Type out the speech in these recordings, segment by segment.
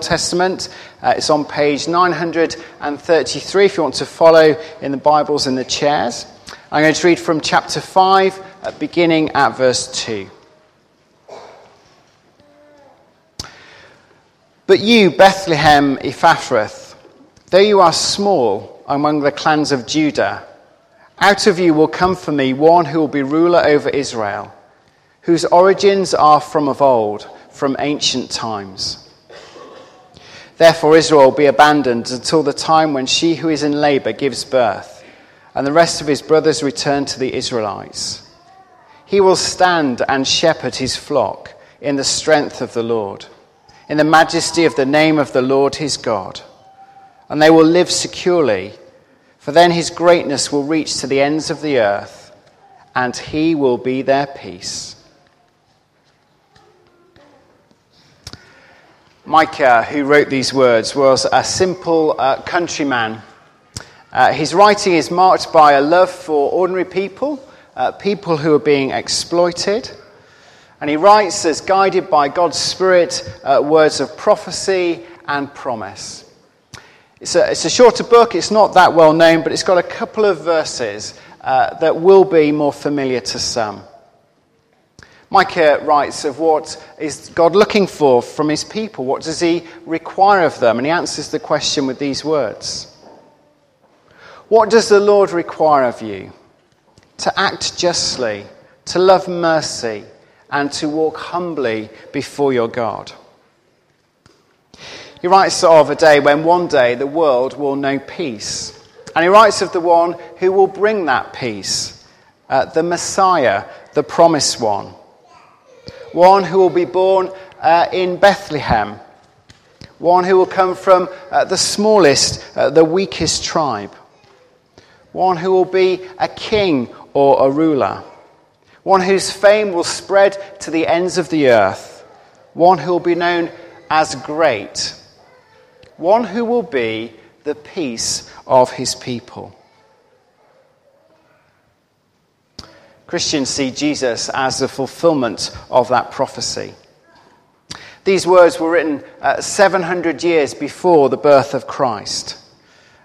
Testament. Uh, it's on page 933 if you want to follow in the Bibles in the chairs. I'm going to read from chapter 5, uh, beginning at verse 2. But you, Bethlehem Ephrathah, though you are small among the clans of Judah, out of you will come for me one who will be ruler over Israel, whose origins are from of old, from ancient times. Therefore, Israel will be abandoned until the time when she who is in labor gives birth, and the rest of his brothers return to the Israelites. He will stand and shepherd his flock in the strength of the Lord, in the majesty of the name of the Lord his God. And they will live securely, for then his greatness will reach to the ends of the earth, and he will be their peace. Micah, who wrote these words, was a simple uh, countryman. Uh, his writing is marked by a love for ordinary people, uh, people who are being exploited. And he writes as guided by God's Spirit uh, words of prophecy and promise. It's a, it's a, shorter book, it's not that well known, but it's got a couple of verses uh, that will be more familiar to some. Micah writes of what is God looking for from his people? What does he require of them? And he answers the question with these words What does the Lord require of you? To act justly, to love mercy, and to walk humbly before your God. He writes of a day when one day the world will know peace. And he writes of the one who will bring that peace, uh, the Messiah, the promised one one who will be born uh, in Bethlehem, one who will come from uh, the smallest, uh, the weakest tribe, one who will be a king or a ruler, one whose fame will spread to the ends of the earth, one who will be known as great, one who will be the peace of his people. Christians see Jesus as the fulfillment of that prophecy. These words were written uh, 700 years before the birth of Christ.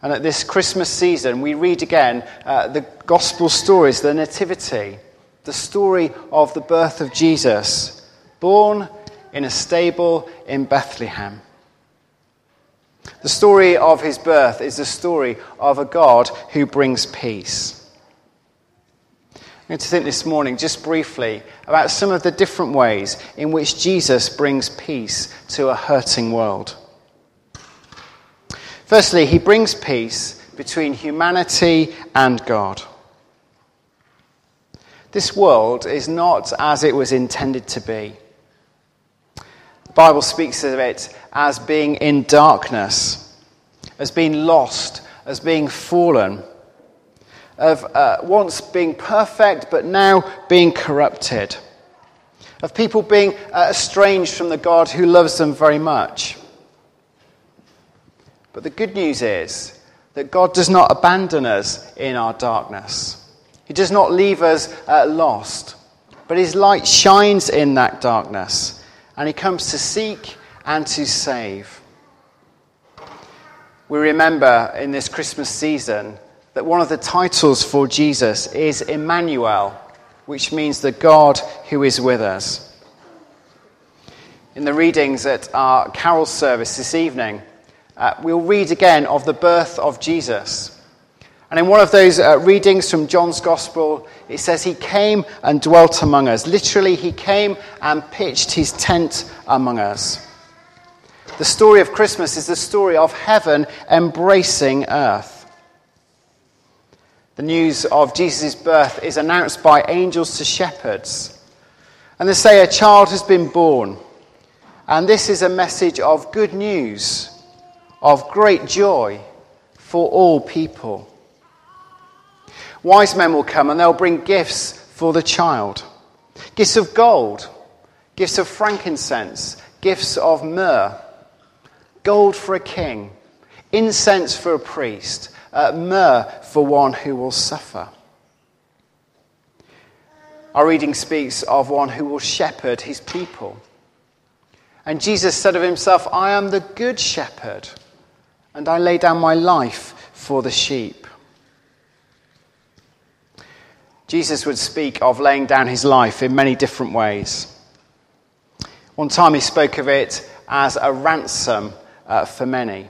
And at this Christmas season, we read again uh, the gospel stories, the Nativity, the story of the birth of Jesus, born in a stable in Bethlehem. The story of his birth is the story of a God who brings peace. I'm going to think this morning, just briefly, about some of the different ways in which Jesus brings peace to a hurting world. Firstly, he brings peace between humanity and God. This world is not as it was intended to be. The Bible speaks of it as being in darkness, as being lost, as being fallen of uh, once being perfect but now being corrupted, of people being uh, estranged from the God who loves them very much. But the good news is that God does not abandon us in our darkness. He does not leave us uh, lost, but His light shines in that darkness, and He comes to seek and to save. We remember in this Christmas season that one of the titles for Jesus is Emmanuel, which means the God who is with us. In the readings at our carol service this evening, uh, we'll read again of the birth of Jesus. And in one of those uh, readings from John's Gospel, it says, He came and dwelt among us. Literally, He came and pitched His tent among us. The story of Christmas is the story of heaven embracing earth. The news of Jesus' birth is announced by angels to shepherds. And they say a child has been born. And this is a message of good news, of great joy for all people. Wise men will come and they'll bring gifts for the child gifts of gold, gifts of frankincense, gifts of myrrh, gold for a king, incense for a priest uh, myrrh for one who will suffer. Our reading speaks of one who will shepherd his people. And Jesus said of himself, I am the good shepherd, and I lay down my life for the sheep. Jesus would speak of laying down his life in many different ways. One time he spoke of it as a ransom uh, for many.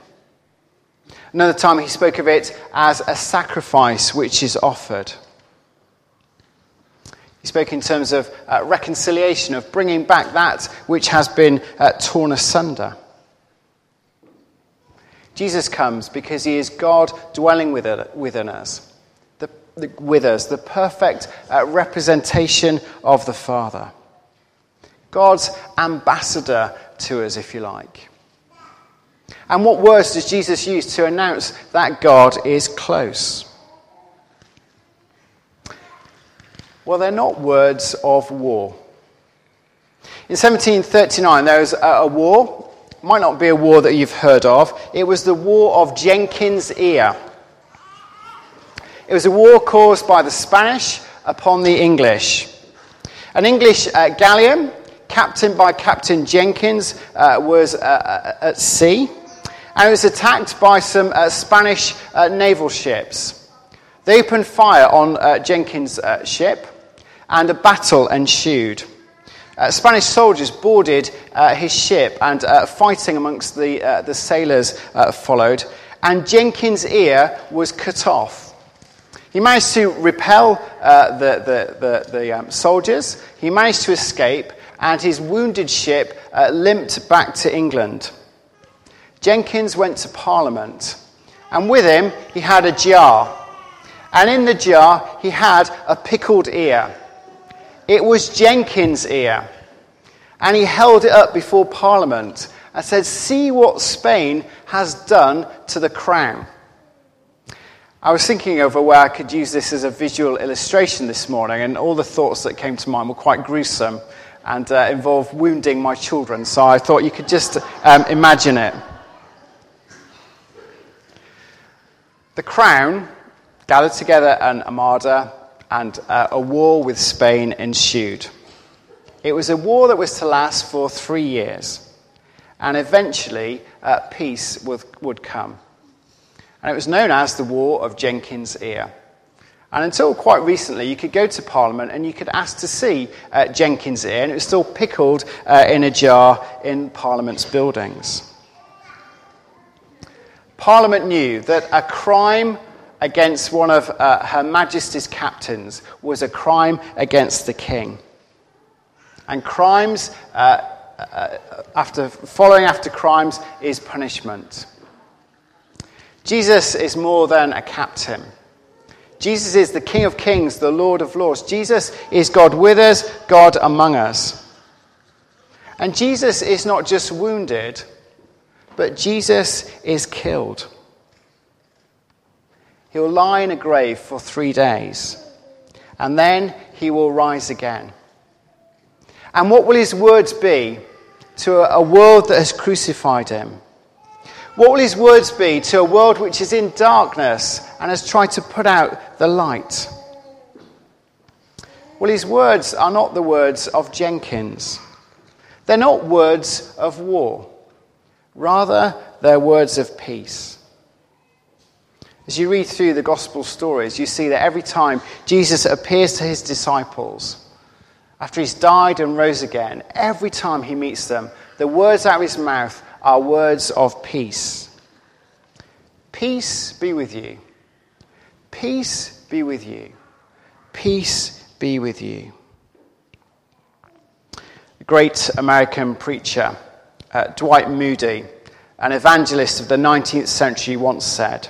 Another time he spoke of it as a sacrifice which is offered. He spoke in terms of uh, reconciliation, of bringing back that which has been uh, torn asunder. Jesus comes because he is God dwelling within us, the, the, with us, the perfect uh, representation of the Father. God's ambassador to us, if you like. And what words does Jesus use to announce that God is close? Well, they're not words of war. In 1739, there was a war. It Might not be a war that you've heard of. It was the War of Jenkins' Ear. It was a war caused by the Spanish upon the English. An English uh, galleon, captained by Captain Jenkins, uh, was uh, uh at sea, and it was attacked by some uh, Spanish uh, naval ships. They opened fire on Jenkins' ship and a battle ensued. Uh, Spanish soldiers boarded uh, his ship, and uh, fighting amongst the, uh, the sailors uh, followed, and Jenkins' ear was cut off. He managed to repel uh, the, the, the, the um, soldiers, he managed to escape, and his wounded ship limped back to England. Jenkins went to Parliament, and with him he had a jar. And in the jar he had a pickled ear. It was Jenkins' ear. And he held it up before Parliament and said, See what Spain has done to the crown. I was thinking over where I could use this as a visual illustration this morning, and all the thoughts that came to mind were quite gruesome and uh, involved wounding my children. So I thought you could just um, imagine it. The crown gathered together an armada and uh, a war with Spain ensued. It was a war that was to last for three years, and eventually uh, peace would, would come. And it was known as the War of Jenkins' Ear. And until quite recently, you could go to Parliament and you could ask to see uh, Jenkins' ear, and it was still pickled uh, in a jar in Parliament's buildings. Parliament knew that a crime against one of uh, Her Majesty's captains was a crime against the king. And crimes, uh, uh, after following after crimes, is punishment. Jesus is more than a captain. Jesus is the King of Kings, the Lord of Lords. Jesus is God with us, God among us. And Jesus is not just wounded, but Jesus is killed. He will lie in a grave for three days, and then he will rise again. And what will his words be to a world that has crucified him? What will his words be to a world which is in darkness and has tried to put out the light? Well, his words are not the words of Jenkins. They're not words of war. Rather, they're words of peace. As you read through the gospel stories, you see that every time Jesus appears to his disciples, after he's died and rose again, every time he meets them, the words out of his mouth are words of peace. Peace be with you. Peace be with you. Peace be with you. The great American preacher, uh, Dwight Moody, an evangelist of the 19th century, once said,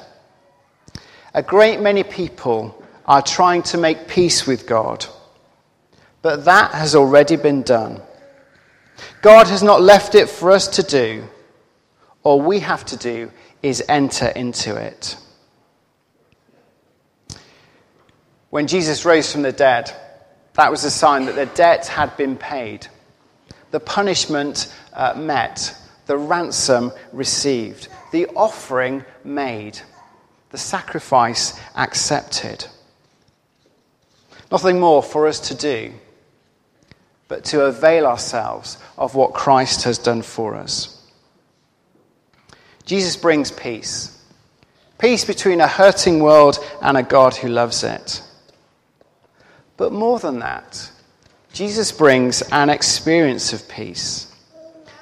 a great many people are trying to make peace with God, but that has already been done. God has not left it for us to do. All we have to do is enter into it. When Jesus rose from the dead, that was a sign that the debt had been paid, the punishment uh, met, the ransom received, the offering made the sacrifice accepted. Nothing more for us to do. but to avail ourselves of what Christ has done for us. Jesus brings peace peace between a hurting world and a God who loves it. But more than that, Jesus brings an experience of peace,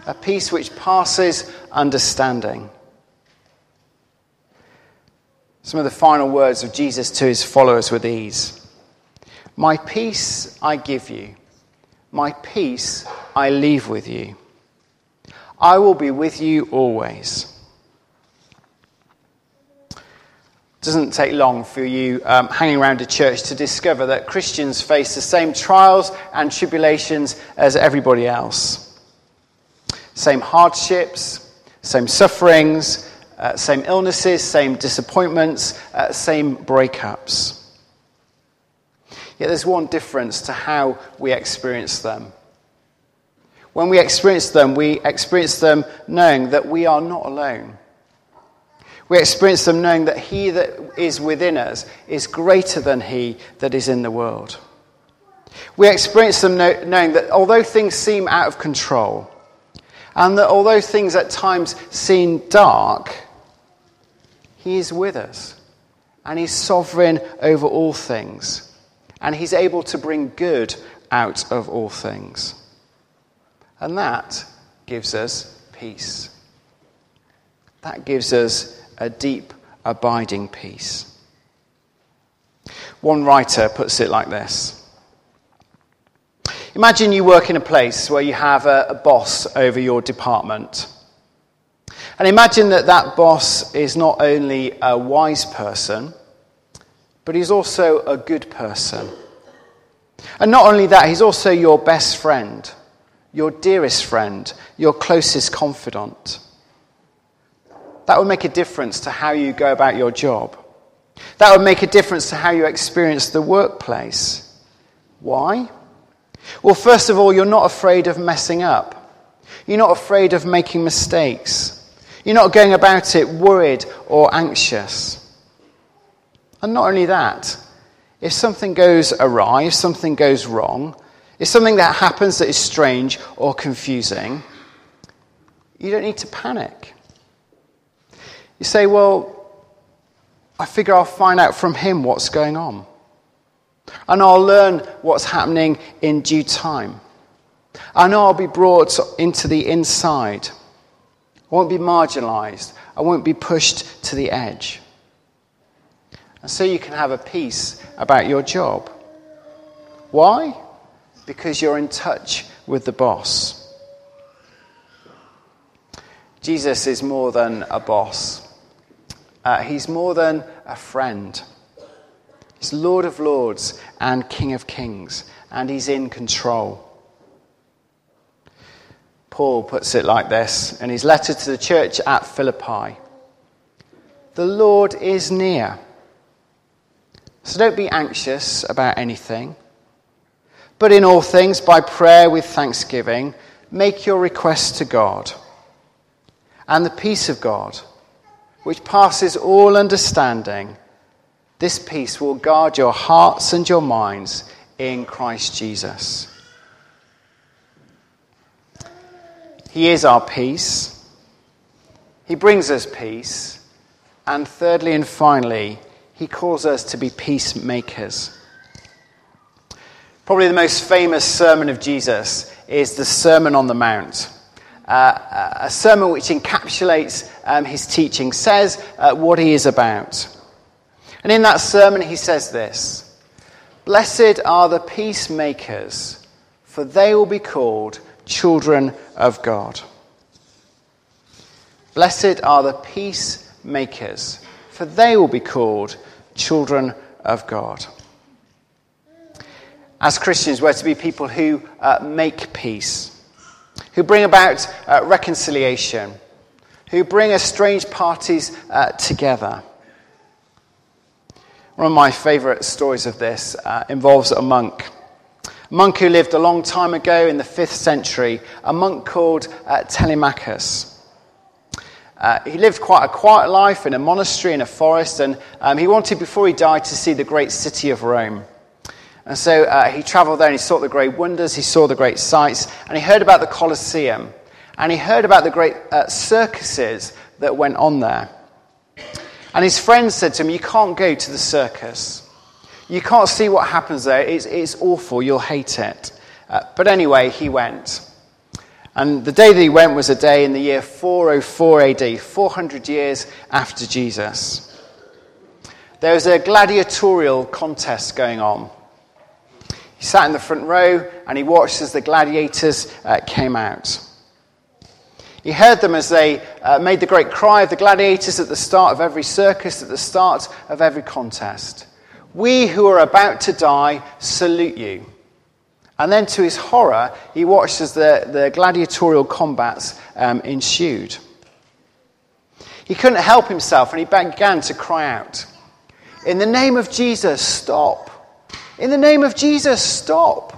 a peace which passes understanding. Some of the final words of Jesus to his followers were these My peace I give you, my peace I leave with you. I will be with you always. Doesn't take long for you um, hanging around a church to discover that Christians face the same trials and tribulations as everybody else. Same hardships, same sufferings, uh, same illnesses, same disappointments, uh, same breakups. Yet there's one difference to how we experience them. When we experience them, we experience them knowing that we are not alone. We experience them knowing that He that is within us is greater than He that is in the world. We experience them knowing that although things seem out of control, and that although things at times seem dark, He is with us, and He's sovereign over all things, and He's able to bring good out of all things. And that gives us peace. That gives us a deep, abiding peace. One writer puts it like this Imagine you work in a place where you have a, a boss over your department. And imagine that that boss is not only a wise person, but he's also a good person. And not only that, he's also your best friend, your dearest friend, your closest confidant. That would make a difference to how you go about your job. That would make a difference to how you experience the workplace. Why? Well, first of all, you're not afraid of messing up. You're not afraid of making mistakes. You're not going about it worried or anxious. And not only that, if something goes awry, if something goes wrong, if something that happens that is strange or confusing, you don't need to panic. You say, well, I figure I'll find out from him what's going on. And I'll learn what's happening in due time. I know I'll be brought into the inside. I won't be marginalized. I won't be pushed to the edge. And so you can have a peace about your job. Why? Because you're in touch with the boss. Jesus is more than a boss. Uh, he's more than a friend. He's Lord of Lords and King of Kings, and he's in control. Paul puts it like this in his letter to the church at Philippi The Lord is near. So don't be anxious about anything, but in all things, by prayer with thanksgiving, make your requests to God. And the peace of God which passes all understanding, this peace will guard your hearts and your minds in Christ Jesus. He is our peace. He brings us peace. And thirdly and finally, he calls us to be peacemakers. Probably the most famous sermon of Jesus is the Sermon on the Mount. Uh, a sermon which encapsulates um, his teaching, says uh, what he is about. And in that sermon, he says this Blessed are the peacemakers, for they will be called children of God. Blessed are the peacemakers, for they will be called children of God. As Christians, we're to be people who uh, make peace who bring about uh, reconciliation, who bring estranged parties uh, together. One of my favourite stories of this uh, involves a monk. A monk who lived a long time ago in the 5th century, a monk called uh, Telemachus. Uh, he lived quite a quiet life in a monastery in a forest, and um, he wanted, before he died, to see the great city of Rome. And so uh, he traveled there and he saw the great wonders, he saw the great sights, and he heard about the Colosseum, and he heard about the great uh, circuses that went on there. And his friends said to him, You can't go to the circus. You can't see what happens there. It's, it's awful. You'll hate it. Uh, but anyway, he went. And the day that he went was a day in the year 404 AD, 400 years after Jesus. There was a gladiatorial contest going on. Sat in the front row and he watched as the gladiators uh, came out. He heard them as they uh, made the great cry of the gladiators at the start of every circus, at the start of every contest. We who are about to die salute you. And then, to his horror, he watched as the, the gladiatorial combats um, ensued. He couldn't help himself and he began to cry out, In the name of Jesus, stop! In the name of Jesus, stop!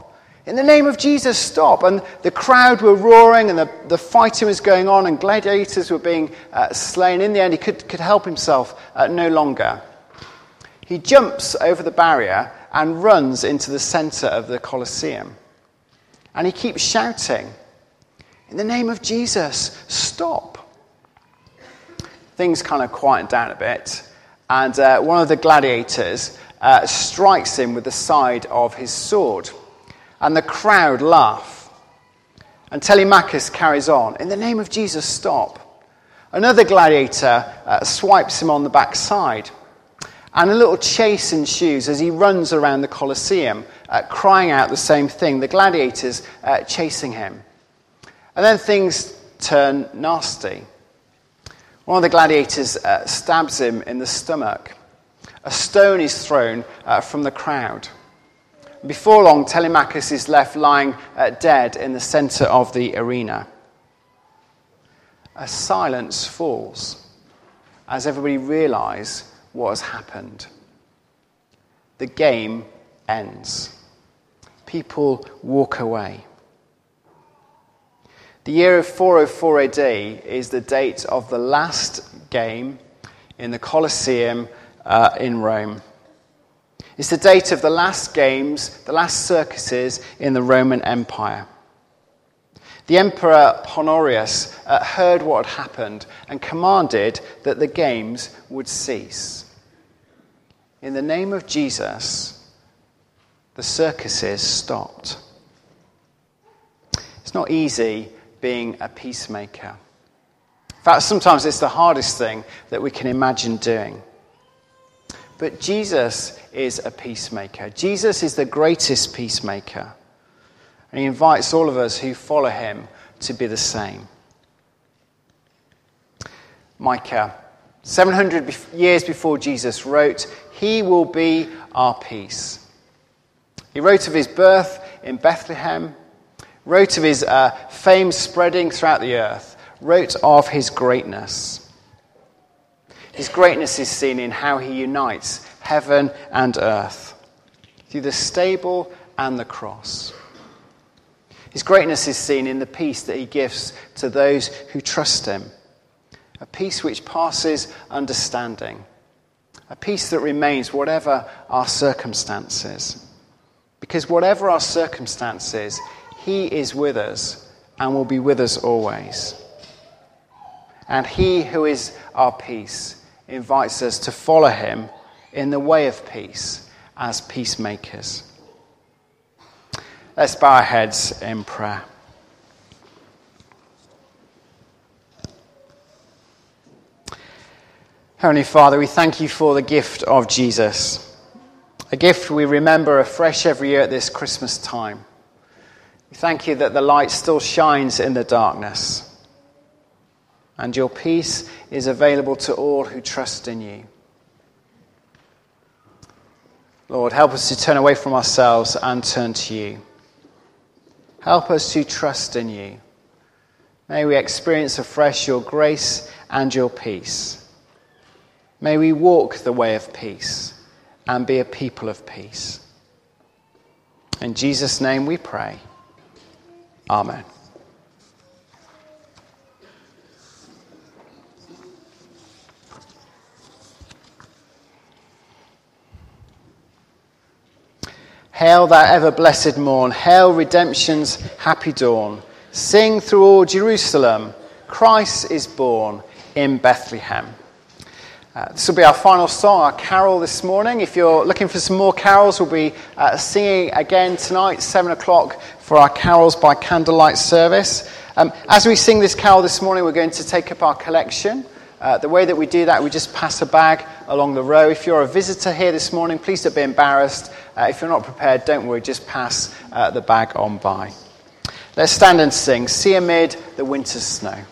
In the name of Jesus, stop! And the crowd were roaring and the, the fighting was going on and gladiators were being uh, slain. In the end, he could, could help himself uh, no longer. He jumps over the barrier and runs into the center of the Colosseum. And he keeps shouting, In the name of Jesus, stop. Things kind of quieten down a bit, and uh, one of the gladiators uh, strikes him with the side of his sword. And the crowd laugh. And Telemachus carries on, In the name of Jesus, stop. Another gladiator uh, swipes him on the backside. And a little chase ensues as he runs around the Colosseum, uh, crying out the same thing, the gladiators uh, chasing him. And then things turn nasty. One of the gladiators uh, stabs him in the stomach. A stone is thrown uh, from the crowd. Before long, Telemachus is left lying uh, dead in the center of the arena. A silence falls as everybody realizes what has happened. The game ends. People walk away. The year of 404 AD is the date of the last game in the Colosseum uh, in Rome. It's the date of the last games, the last circuses in the Roman Empire. The Emperor Honorius uh, heard what had happened and commanded that the games would cease. In the name of Jesus, the circuses stopped. It's not easy being a peacemaker. In fact, sometimes it's the hardest thing that we can imagine doing. But Jesus is a peacemaker. Jesus is the greatest peacemaker. And he invites all of us who follow him to be the same. Micah, 700 years before Jesus, wrote, he will be our peace. He wrote of his birth in Bethlehem, wrote of his uh, fame spreading throughout the earth, wrote of his greatness. His greatness is seen in how he unites heaven and earth through the stable and the cross. His greatness is seen in the peace that he gives to those who trust him, a peace which passes understanding a peace that remains whatever our circumstances. Because whatever our circumstances, He is with us and will be with us always. And He who is our peace invites us to follow Him in the way of peace as peacemakers. Let's bow our heads in prayer. Heavenly Father, we thank you for the gift of Jesus, a gift we remember afresh every year at this Christmas time. We thank you that the light still shines in the darkness, and your peace is available to all who trust in you. Lord, help us to turn away from ourselves and turn to you. Help us to trust in you. May we experience afresh your grace and your peace. May we walk the way of peace and be a people of peace. In Jesus' name we pray. Amen. Hail, thou ever blessed morn. Hail, redemption's happy dawn. Sing through all Jerusalem. Christ is born in Bethlehem. Uh, this will be our final song, our carol this morning. If you're looking for some more carols, we'll be uh, singing again tonight, 7 o'clock, for our carols by candlelight service. Um, as we sing this carol this morning, we're going to take up our collection. Uh, the way that we do that, we just pass a bag along the row. If you're a visitor here this morning, please don't be embarrassed. Uh, if you're not prepared, don't worry, just pass uh, the bag on by. Let's stand and sing. See amid the winter's snow.